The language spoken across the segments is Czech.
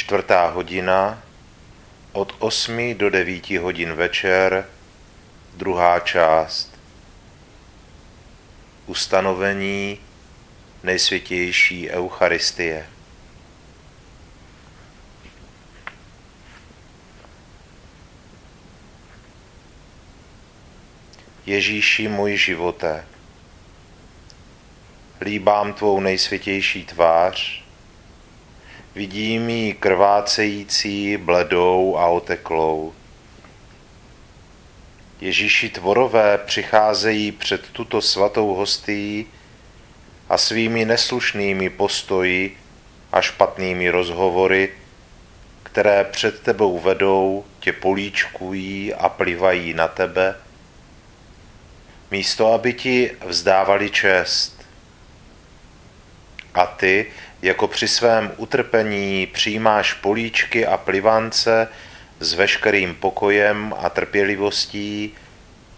Čtvrtá hodina od 8 do 9 hodin večer, druhá část. Ustanovení nejsvětější Eucharistie. Ježíši můj živote, líbám tvou nejsvětější tvář, Vidím ji krvácející, bledou a oteklou. Ježíši tvorové přicházejí před tuto svatou hostí a svými neslušnými postoji a špatnými rozhovory, které před tebou vedou, tě políčkují a plivají na tebe, místo aby ti vzdávali čest. A ty, jako při svém utrpení přijímáš políčky a plivance s veškerým pokojem a trpělivostí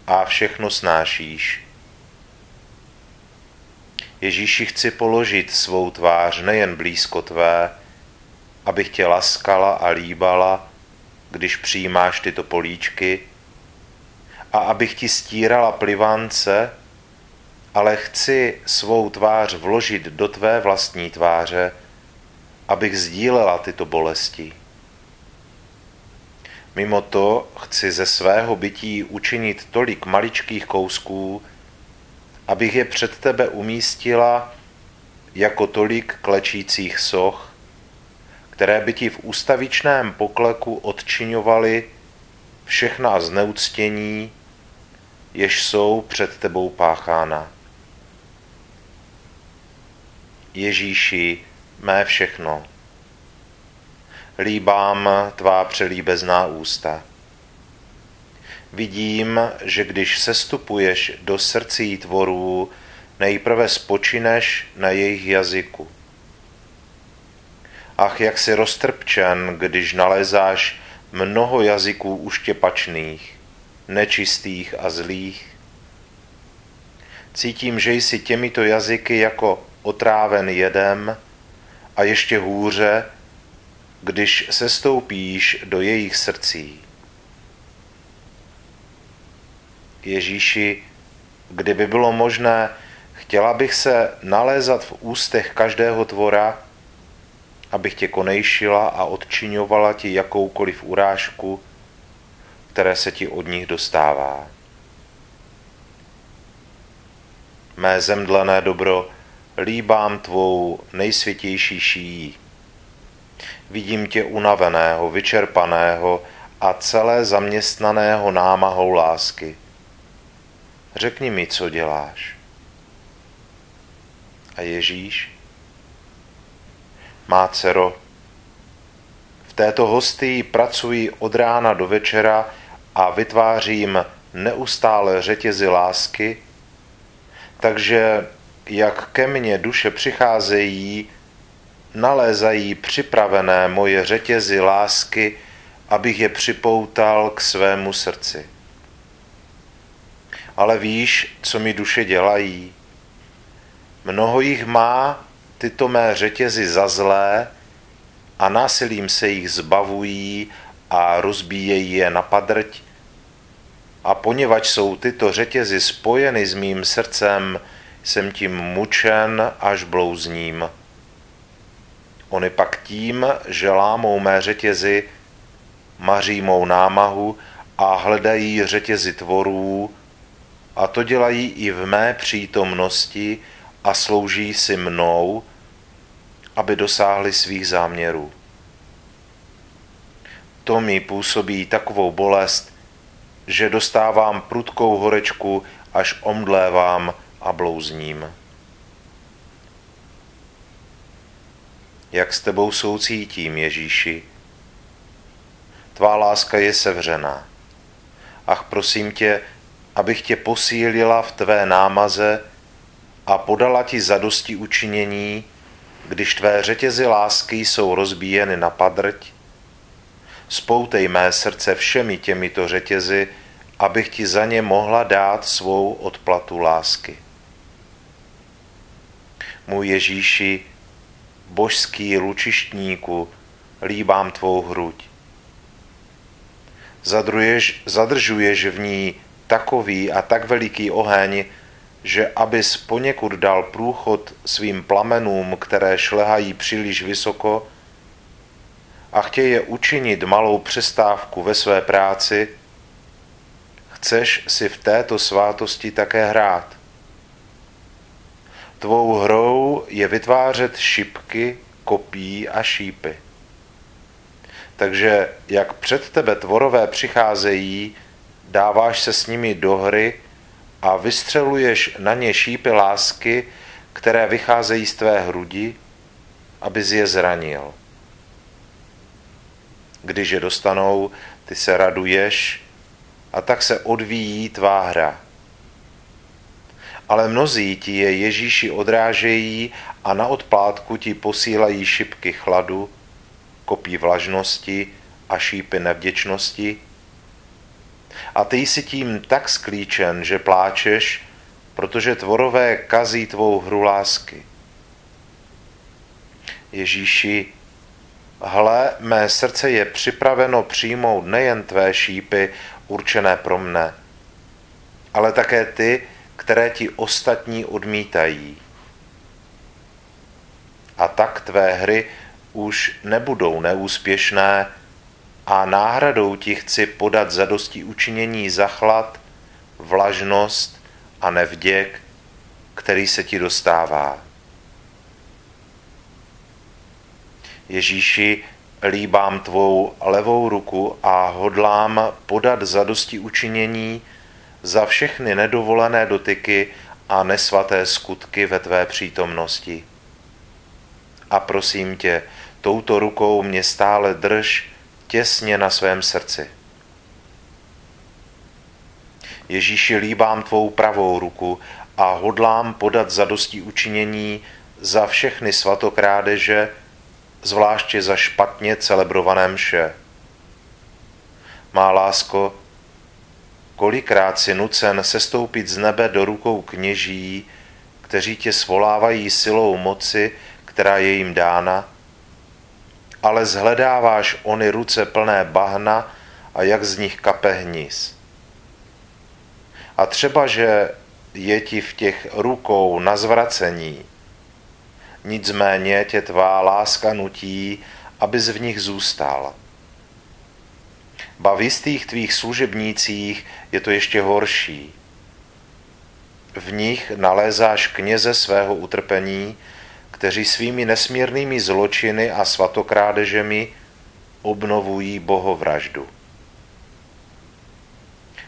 a všechno snášíš. Ježíši chci položit svou tvář nejen blízko tvé, abych tě laskala a líbala, když přijímáš tyto políčky, a abych ti stírala plivance, ale chci svou tvář vložit do tvé vlastní tváře, abych sdílela tyto bolesti. Mimo to chci ze svého bytí učinit tolik maličkých kousků, abych je před tebe umístila jako tolik klečících soch, které by ti v ústavičném pokleku odčiňovaly všechna zneuctění, jež jsou před tebou páchána. Ježíši, mé všechno. Líbám tvá přelíbezná ústa. Vidím, že když sestupuješ do srdcí tvorů, nejprve spočineš na jejich jazyku. Ach, jak si roztrpčen, když nalezáš mnoho jazyků uštěpačných, nečistých a zlých. Cítím, že jsi těmito jazyky jako otráven jedem a ještě hůře, když se stoupíš do jejich srdcí. Ježíši, kdyby bylo možné, chtěla bych se nalézat v ústech každého tvora, abych tě konejšila a odčiňovala ti jakoukoliv urážku, které se ti od nich dostává. Mé zemdlené dobro, líbám tvou nejsvětější šíjí. Vidím tě unaveného, vyčerpaného a celé zaměstnaného námahou lásky. Řekni mi, co děláš. A Ježíš? Má dcero, v této hostii pracuji od rána do večera a vytvářím neustále řetězy lásky, takže jak ke mně duše přicházejí, nalézají připravené moje řetězy lásky, abych je připoutal k svému srdci. Ale víš, co mi duše dělají? Mnoho jich má tyto mé řetězy za zlé a násilím se jich zbavují a rozbíjejí je na padrť. A poněvadž jsou tyto řetězy spojeny s mým srdcem, jsem tím mučen až blouzním. Ony pak tím, že lámou mé řetězy, maří mou námahu a hledají řetězy tvorů, a to dělají i v mé přítomnosti a slouží si mnou, aby dosáhli svých záměrů. To mi působí takovou bolest, že dostávám prudkou horečku, až omdlévám a blouzním. Jak s tebou soucítím, Ježíši? Tvá láska je sevřená. Ach, prosím tě, abych tě posílila v tvé námaze a podala ti zadosti učinění, když tvé řetězy lásky jsou rozbíjeny na padrť, spoutej mé srdce všemi těmito řetězy, abych ti za ně mohla dát svou odplatu lásky. Můj Ježíši, božský lučištníku, líbám tvou hruď. Zadruješ, zadržuješ v ní takový a tak veliký oheň, že abys poněkud dal průchod svým plamenům, které šlehají příliš vysoko, a chtějí je učinit malou přestávku ve své práci, chceš si v této svátosti také hrát. Tvou hrou je vytvářet šipky, kopí a šípy. Takže jak před tebe tvorové přicházejí, dáváš se s nimi do hry a vystřeluješ na ně šípy lásky, které vycházejí z tvé hrudi, abys je zranil. Když je dostanou, ty se raduješ a tak se odvíjí tvá hra. Ale mnozí ti je Ježíši odrážejí a na odplátku ti posílají šipky chladu, kopí vlažnosti a šípy nevděčnosti, a ty jsi tím tak sklíčen, že pláčeš, protože tvorové kazí tvou hru lásky. Ježíši, hle, mé srdce je připraveno přijmout nejen tvé šípy určené pro mne, ale také ty, které ti ostatní odmítají. A tak tvé hry už nebudou neúspěšné, a náhradou ti chci podat zadosti učinění za chlad, vlažnost a nevděk, který se ti dostává. Ježíši, líbám tvou levou ruku a hodlám podat zadosti učinění za všechny nedovolené dotyky a nesvaté skutky ve tvé přítomnosti. A prosím tě, touto rukou mě stále drž těsně na svém srdci. Ježíši, líbám tvou pravou ruku a hodlám podat zadosti učinění za všechny svatokrádeže, zvláště za špatně celebrované mše. Má lásko, kolikrát si nucen sestoupit z nebe do rukou kněží, kteří tě svolávají silou moci, která je jim dána, ale zhledáváš ony ruce plné bahna a jak z nich kape hnis. A třeba, že je ti v těch rukou na zvracení, nicméně tě tvá láska nutí, abys v nich zůstal. Ba v jistých tvých služebnících je to ještě horší. V nich nalézáš kněze svého utrpení, kteří svými nesmírnými zločiny a svatokrádežemi obnovují bohovraždu.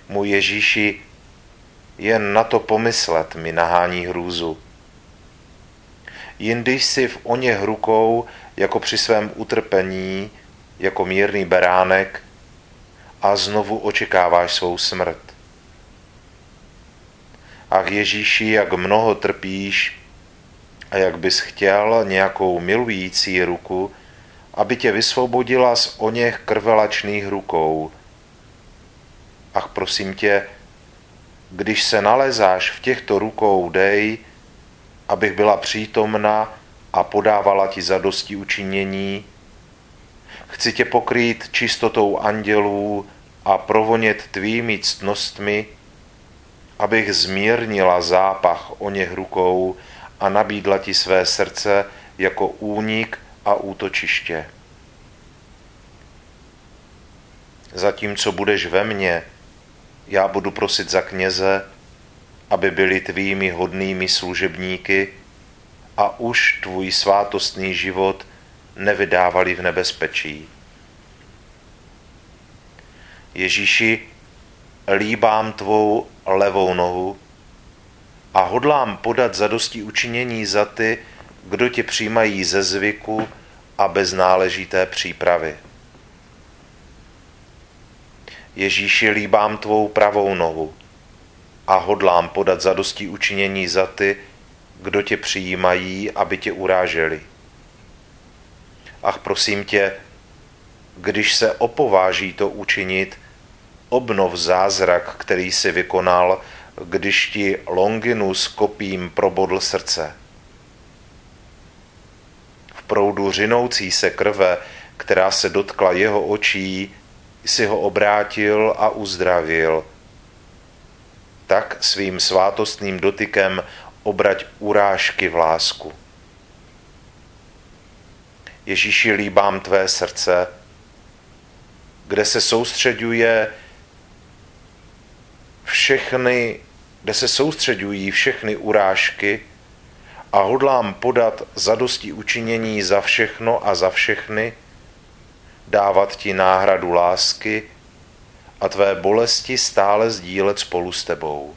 Můj Ježíši, jen na to pomyslet mi nahání hrůzu. Jindy jsi v oněch rukou, jako při svém utrpení, jako mírný beránek a znovu očekáváš svou smrt. Ach Ježíši, jak mnoho trpíš a jak bys chtěl nějakou milující ruku, aby tě vysvobodila z oněch krvelačných rukou. Ach prosím tě, když se nalezáš v těchto rukou, dej, abych byla přítomna a podávala ti zadosti učinění. Chci tě pokrýt čistotou andělů a provonět tvými ctnostmi, abych zmírnila zápach o něch rukou a nabídla ti své srdce jako únik a útočiště. Zatímco budeš ve mně, já budu prosit za kněze, aby byli tvými hodnými služebníky a už tvůj svátostný život nevydávali v nebezpečí. Ježíši, líbám tvou levou nohu a hodlám podat zadosti učinění za ty, kdo tě přijímají ze zvyku a bez náležité přípravy. Ježíši, líbám tvou pravou nohu a hodlám podat zadosti učinění za ty, kdo tě přijímají, aby tě uráželi. Ach, prosím tě, když se opováží to učinit, obnov zázrak, který si vykonal, když ti Longinus kopím probodl srdce. V proudu řinoucí se krve, která se dotkla jeho očí, si ho obrátil a uzdravil. Tak svým svátostným dotykem obrať urážky v lásku. Ježíši, líbám tvé srdce, kde se soustředuje všechny, kde se soustředují všechny urážky a hodlám podat zadosti učinění za všechno a za všechny, dávat ti náhradu lásky a tvé bolesti stále sdílet spolu s tebou.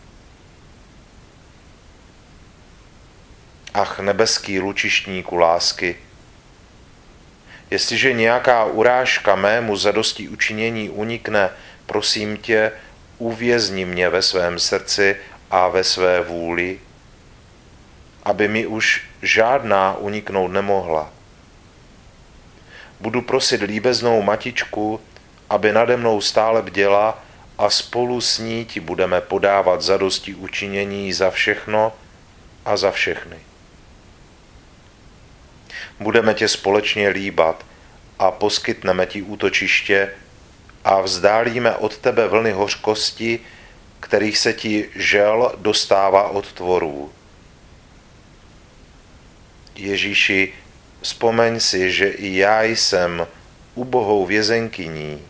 Ach, nebeský lučištníku lásky, jestliže nějaká urážka mému zadosti učinění unikne, prosím tě, uvězni mě ve svém srdci a ve své vůli, aby mi už žádná uniknout nemohla. Budu prosit líbeznou matičku, aby nade mnou stále bděla a spolu s ní ti budeme podávat zadosti učinění za všechno a za všechny. Budeme tě společně líbat a poskytneme ti útočiště a vzdálíme od tebe vlny hořkosti, kterých se ti žel dostává od tvorů. Ježíši, vzpomeň si, že i já jsem ubohou vězenkyní.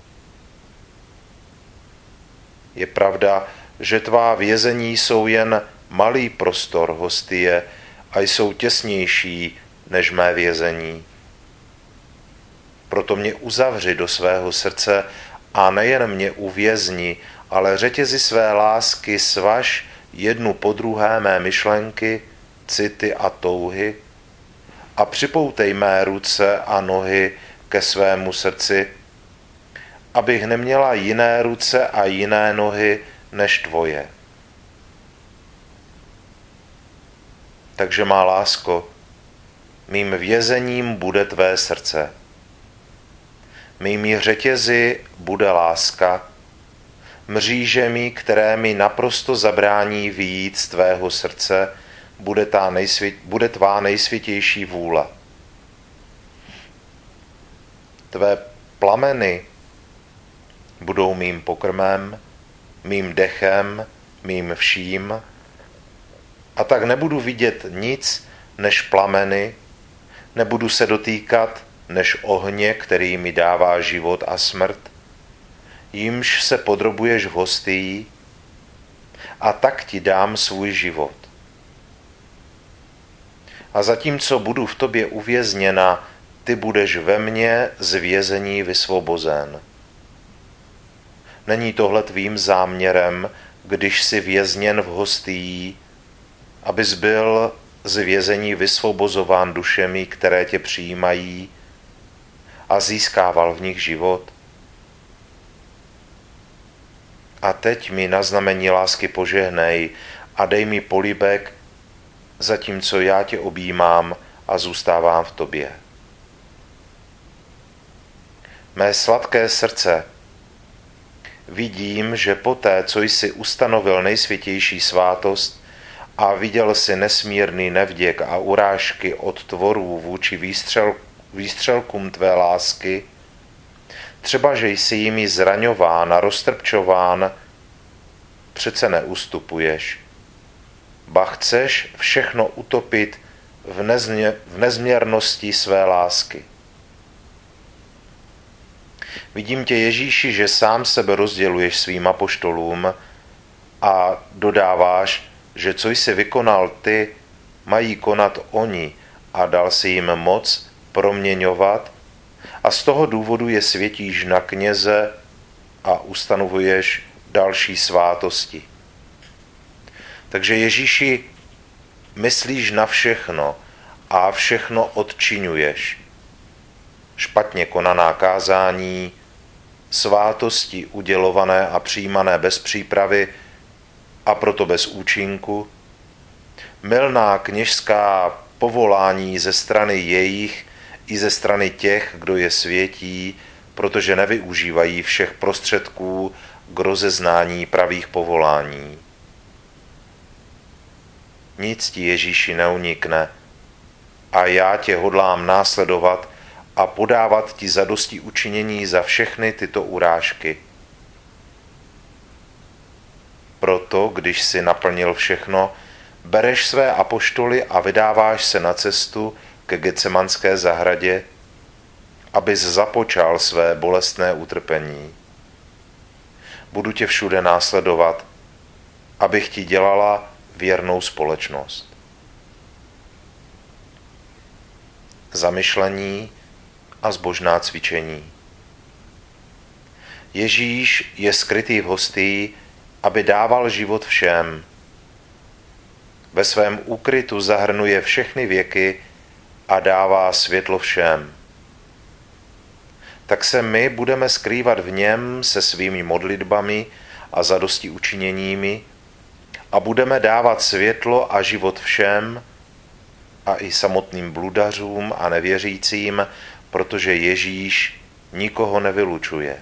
Je pravda, že tvá vězení jsou jen malý prostor hostie a jsou těsnější než mé vězení. Proto mě uzavři do svého srdce a nejen mě uvězni, ale řetězi své lásky svaž jednu po druhé mé myšlenky, city a touhy a připoutej mé ruce a nohy ke svému srdci, abych neměla jiné ruce a jiné nohy než tvoje. Takže má lásko, mým vězením bude tvé srdce. Mými řetězy bude láska, mřížemi, které mi naprosto zabrání výjít z tvého srdce, bude, ta nejsvě, bude tvá nejsvětější vůle. Tvé plameny budou mým pokrmem, mým dechem mým vším, a tak nebudu vidět nic než plameny, nebudu se dotýkat než ohně, který mi dává život a smrt, jimž se podrobuješ v hostii, a tak ti dám svůj život. A zatímco budu v tobě uvězněna, ty budeš ve mně z vězení vysvobozen. Není tohle tvým záměrem, když si vězněn v hostii, abys byl z vězení vysvobozován dušemi, které tě přijímají a získával v nich život? A teď mi na znamení lásky požehnej a dej mi polibek, zatímco já tě objímám a zůstávám v tobě. Mé sladké srdce, vidím, že poté, co jsi ustanovil nejsvětější svátost a viděl si nesmírný nevděk a urážky od tvorů vůči výstřel, výstřelkům tvé lásky, třeba, že jsi jimi zraňován a roztrpčován, přece neustupuješ. Ba chceš všechno utopit v, nezmě, v nezměrnosti své lásky. Vidím tě, Ježíši, že sám sebe rozděluješ svým apoštolům a dodáváš, že co jsi vykonal ty, mají konat oni a dal si jim moc proměňovat a z toho důvodu je světíš na kněze a ustanovuješ další svátosti. Takže Ježíši, myslíš na všechno a všechno odčinuješ. Špatně konaná kázání, svátosti udělované a přijímané bez přípravy a proto bez účinku, milná kněžská povolání ze strany jejich i ze strany těch, kdo je světí, protože nevyužívají všech prostředků k rozeznání pravých povolání. Nic ti Ježíši neunikne a já tě hodlám následovat a podávat ti zadosti učinění za všechny tyto urážky. Proto, když si naplnil všechno, bereš své apoštoly a vydáváš se na cestu ke Gecemanské zahradě, abys započal své bolestné utrpení. Budu tě všude následovat, abych ti dělala věrnou společnost. Zamyšlení a zbožná cvičení. Ježíš je skrytý v hostí, aby dával život všem. Ve svém úkrytu zahrnuje všechny věky a dává světlo všem. Tak se my budeme skrývat v něm se svými modlitbami a zadosti učiněními a budeme dávat světlo a život všem a i samotným bludařům a nevěřícím, protože Ježíš nikoho nevylučuje.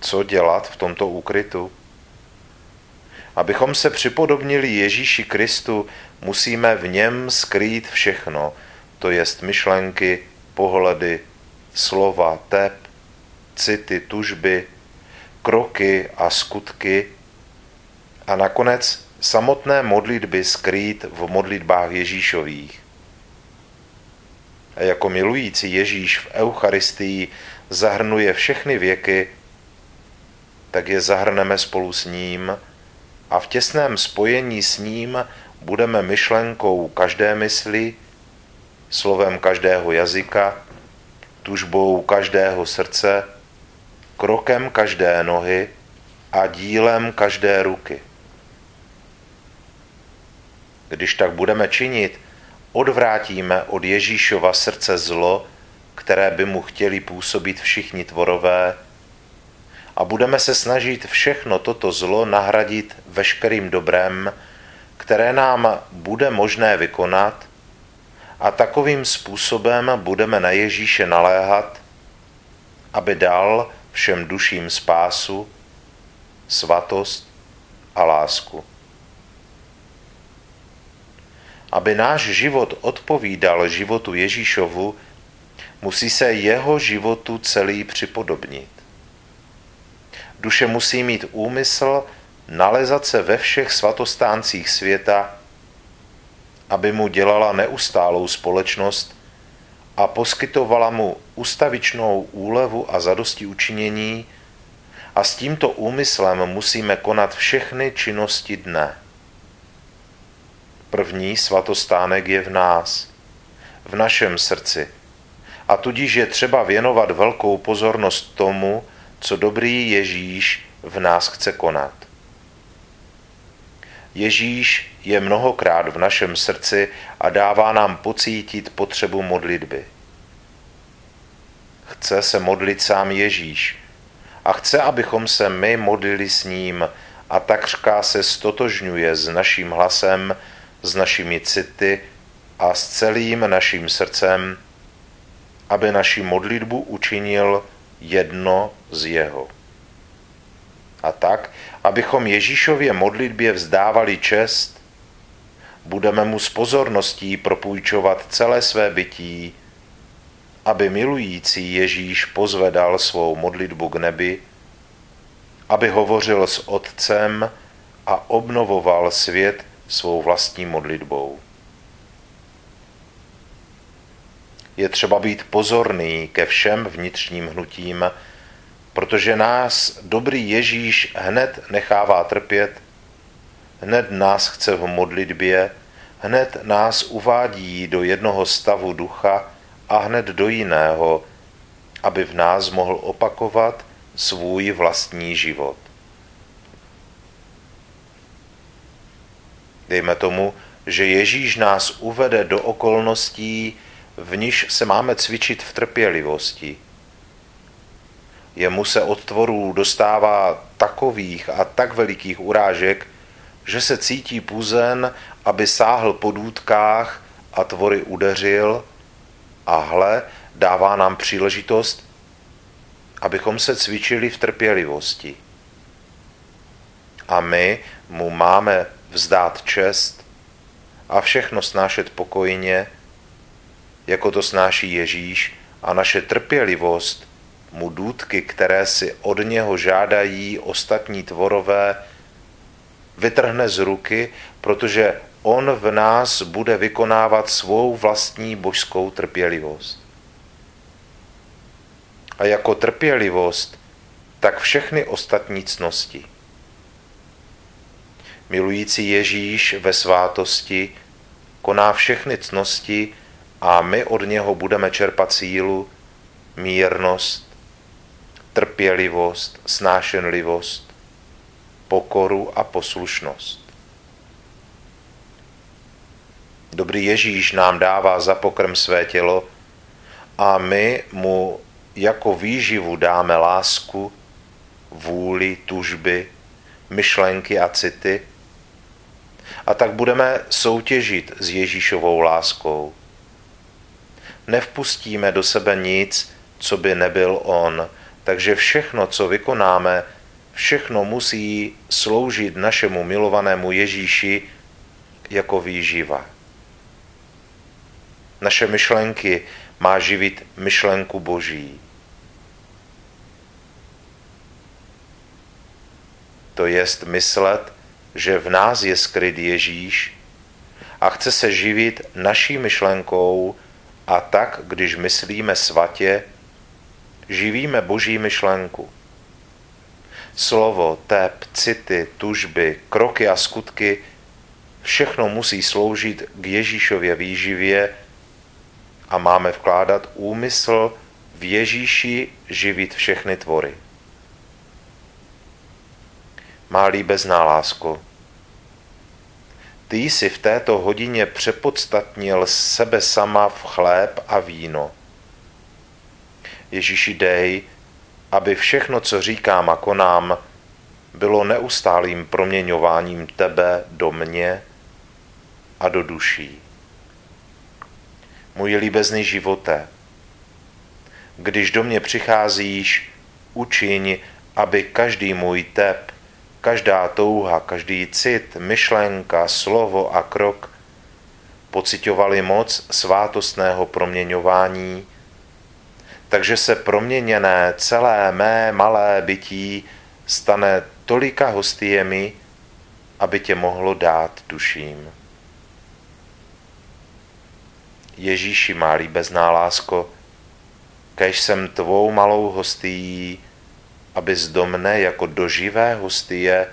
Co dělat v tomto úkrytu? Abychom se připodobnili Ježíši Kristu, musíme v něm skrýt všechno, to jest myšlenky, pohledy, slova, tep, city, tužby, kroky a skutky a nakonec samotné modlitby skrýt v modlitbách Ježíšových. A jako milující Ježíš v Eucharistii zahrnuje všechny věky, tak je zahrneme spolu s ním a v těsném spojení s ním budeme myšlenkou každé mysli, slovem každého jazyka, tužbou každého srdce, krokem každé nohy a dílem každé ruky. Když tak budeme činit, odvrátíme od Ježíšova srdce zlo, které by mu chtěli působit všichni tvorové, a budeme se snažit všechno toto zlo nahradit veškerým dobrem, které nám bude možné vykonat, a takovým způsobem budeme na Ježíše naléhat, aby dal všem duším spásu, svatost a lásku. Aby náš život odpovídal životu Ježíšovu, musí se jeho životu celý připodobnit. Duše musí mít úmysl nalezat se ve všech svatostáncích světa, aby mu dělala neustálou společnost a poskytovala mu ustavičnou úlevu a zadosti učinění a s tímto úmyslem musíme konat všechny činnosti dne. První svatostánek je v nás, v našem srdci. A tudíž je třeba věnovat velkou pozornost tomu, co dobrý Ježíš v nás chce konat. Ježíš je mnohokrát v našem srdci a dává nám pocítit potřebu modlitby. Chce se modlit sám Ježíš a chce, abychom se my modlili s ním a takřka se stotožňuje s naším hlasem, s našimi city a s celým naším srdcem, aby naši modlitbu učinil jedno z jeho. A tak, abychom Ježíšově modlitbě vzdávali čest, budeme mu s pozorností propůjčovat celé své bytí, aby milující Ježíš pozvedal svou modlitbu k nebi, aby hovořil s Otcem a obnovoval svět svou vlastní modlitbou. Je třeba být pozorný ke všem vnitřním hnutím, protože nás dobrý Ježíš hned nechává trpět, hned nás chce v modlitbě, hned nás uvádí do jednoho stavu ducha a hned do jiného, aby v nás mohl opakovat svůj vlastní život. Dejme tomu, že Ježíš nás uvede do okolností, v níž se máme cvičit v trpělivosti. Jemu se od tvorů dostává takových a tak velikých urážek, že se cítí puzen, aby sáhl po důtkách a tvory udeřil a hle, dává nám příležitost, abychom se cvičili v trpělivosti. A my mu máme vzdát čest a všechno snášet pokojně, jako to snáší Ježíš a naše trpělivost mu důdky, které si od něho žádají ostatní tvorové, vytrhne z ruky, protože on v nás bude vykonávat svou vlastní božskou trpělivost. A jako trpělivost, tak všechny ostatní cnosti. Milující Ježíš ve svátosti koná všechny cnosti a my od něho budeme čerpat sílu, mírnost, trpělivost, snášenlivost, pokoru a poslušnost. Dobrý Ježíš nám dává za pokrm své tělo a my mu jako výživu dáme lásku, vůli, tužby, myšlenky a city, a tak budeme soutěžit s Ježíšovou láskou. Nevpustíme do sebe nic, co by nebyl On, takže všechno, co vykonáme, všechno musí sloužit našemu milovanému Ježíši jako výživa. Naše myšlenky má živit myšlenku Boží. To jest myslet, že v nás je skryt Ježíš a chce se živit naší myšlenkou a tak, když myslíme svatě, živíme boží myšlenku. Slovo, tep, city, tužby, kroky a skutky, všechno musí sloužit k Ježíšově výživě a máme vkládat úmysl v Ježíši živit všechny tvory má líbezná lásko. Ty jsi v této hodině přepodstatnil sebe sama v chléb a víno. Ježíši dej, aby všechno, co říkám a konám, bylo neustálým proměňováním tebe do mě a do duší. Můj líbezný živote, když do mě přicházíš, učiň, aby každý můj tep každá touha, každý cit, myšlenka, slovo a krok pocitovali moc svátostného proměňování, takže se proměněné celé mé malé bytí stane tolika hostiemi, aby tě mohlo dát duším. Ježíši, má líbezná lásko, kež jsem tvou malou hostií, abys do mne jako do živé hostie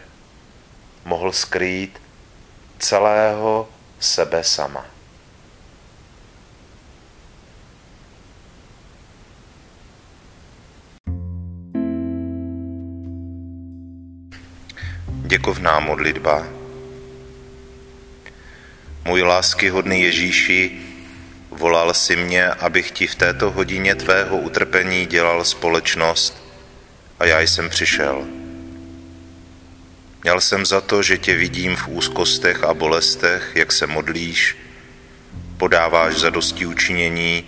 mohl skrýt celého sebe sama. Děkovná modlitba. Můj láskyhodný Ježíši, volal si mě, abych ti v této hodině tvého utrpení dělal společnost a já jsem přišel. Měl jsem za to, že tě vidím v úzkostech a bolestech, jak se modlíš, podáváš za dosti učinění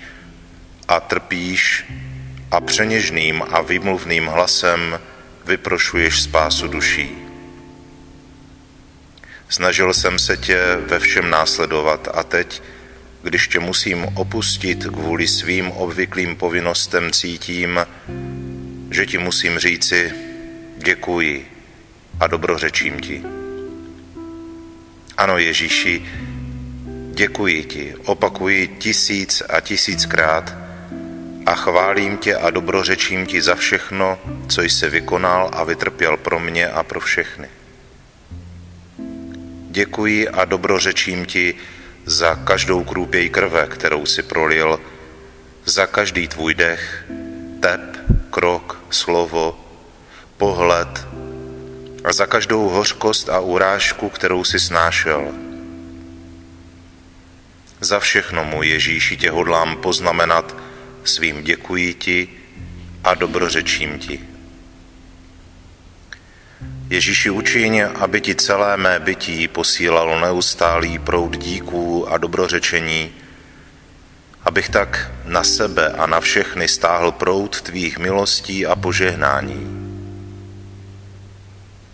a trpíš a přeněžným a vymluvným hlasem vyprošuješ spásu duší. Snažil jsem se tě ve všem následovat a teď, když tě musím opustit kvůli svým obvyklým povinnostem, cítím, že ti musím říci děkuji a dobrořečím ti. Ano, Ježíši, děkuji ti, opakuji tisíc a tisíckrát a chválím tě a dobrořečím ti za všechno, co jsi vykonal a vytrpěl pro mě a pro všechny. Děkuji a dobrořečím ti za každou krůpěj krve, kterou si prolil, za každý tvůj dech, tep, krok, slovo, pohled, a za každou hořkost a urážku, kterou si snášel. Za všechno, můj Ježíši, tě hodlám poznamenat svým děkuji ti a dobrořečím ti. Ježíši učiň, aby ti celé mé bytí posílalo neustálý proud díků a dobrořečení, abych tak na sebe a na všechny stáhl proud tvých milostí a požehnání.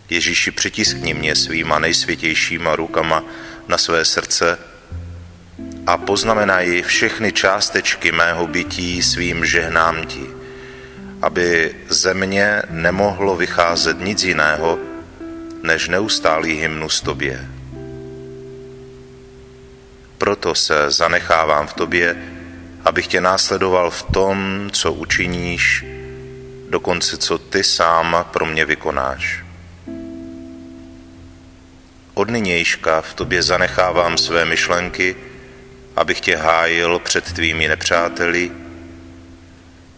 Ježíši, přitiskni mě svýma nejsvětějšíma rukama na své srdce a poznamenaj všechny částečky mého bytí svým žehnám ti, aby ze mě nemohlo vycházet nic jiného, než neustálý hymnus tobě. Proto se zanechávám v tobě, abych tě následoval v tom, co učiníš, dokonce co ty sám pro mě vykonáš. Od nynějška v tobě zanechávám své myšlenky, abych tě hájil před tvými nepřáteli,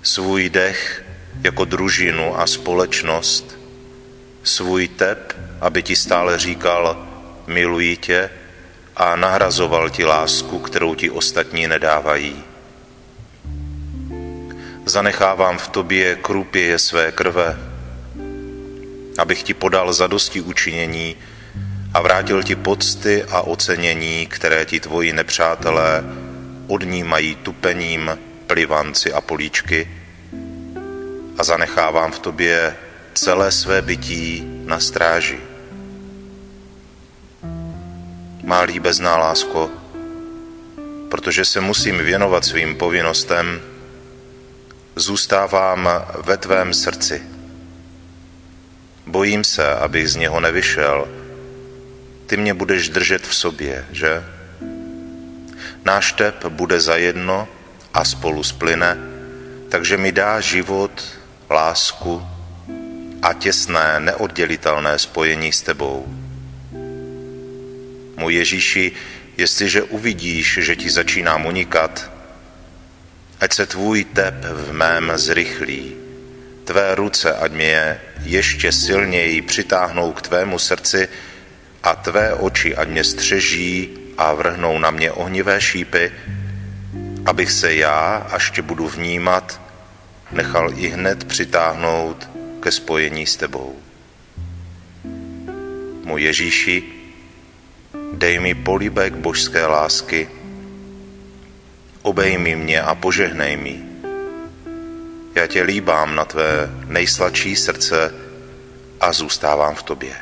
svůj dech jako družinu a společnost, svůj tep, aby ti stále říkal, miluji tě a nahrazoval ti lásku, kterou ti ostatní nedávají. Zanechávám v tobě krupěje své krve, abych ti podal zadosti učinění, a vrátil ti pocty a ocenění, které ti tvoji nepřátelé odnímají tupením, plivanci a políčky a zanechávám v tobě celé své bytí na stráži. Má líbezná lásko, protože se musím věnovat svým povinnostem, zůstávám ve tvém srdci. Bojím se, abych z něho nevyšel, ty mě budeš držet v sobě, že? Náš tep bude zajedno a spolu splyne, takže mi dá život, lásku a těsné, neoddělitelné spojení s tebou. Můj Ježíši, jestliže uvidíš, že ti začínám unikat, ať se tvůj tep v mém zrychlí, tvé ruce, ať mě ještě silněji přitáhnou k tvému srdci, a tvé oči ať mě střeží a vrhnou na mě ohnivé šípy, abych se já, až tě budu vnímat, nechal i hned přitáhnout ke spojení s tebou. Můj Ježíši, dej mi políbek božské lásky, obejmi mě a požehnej mi. Já tě líbám na tvé nejsladší srdce a zůstávám v tobě.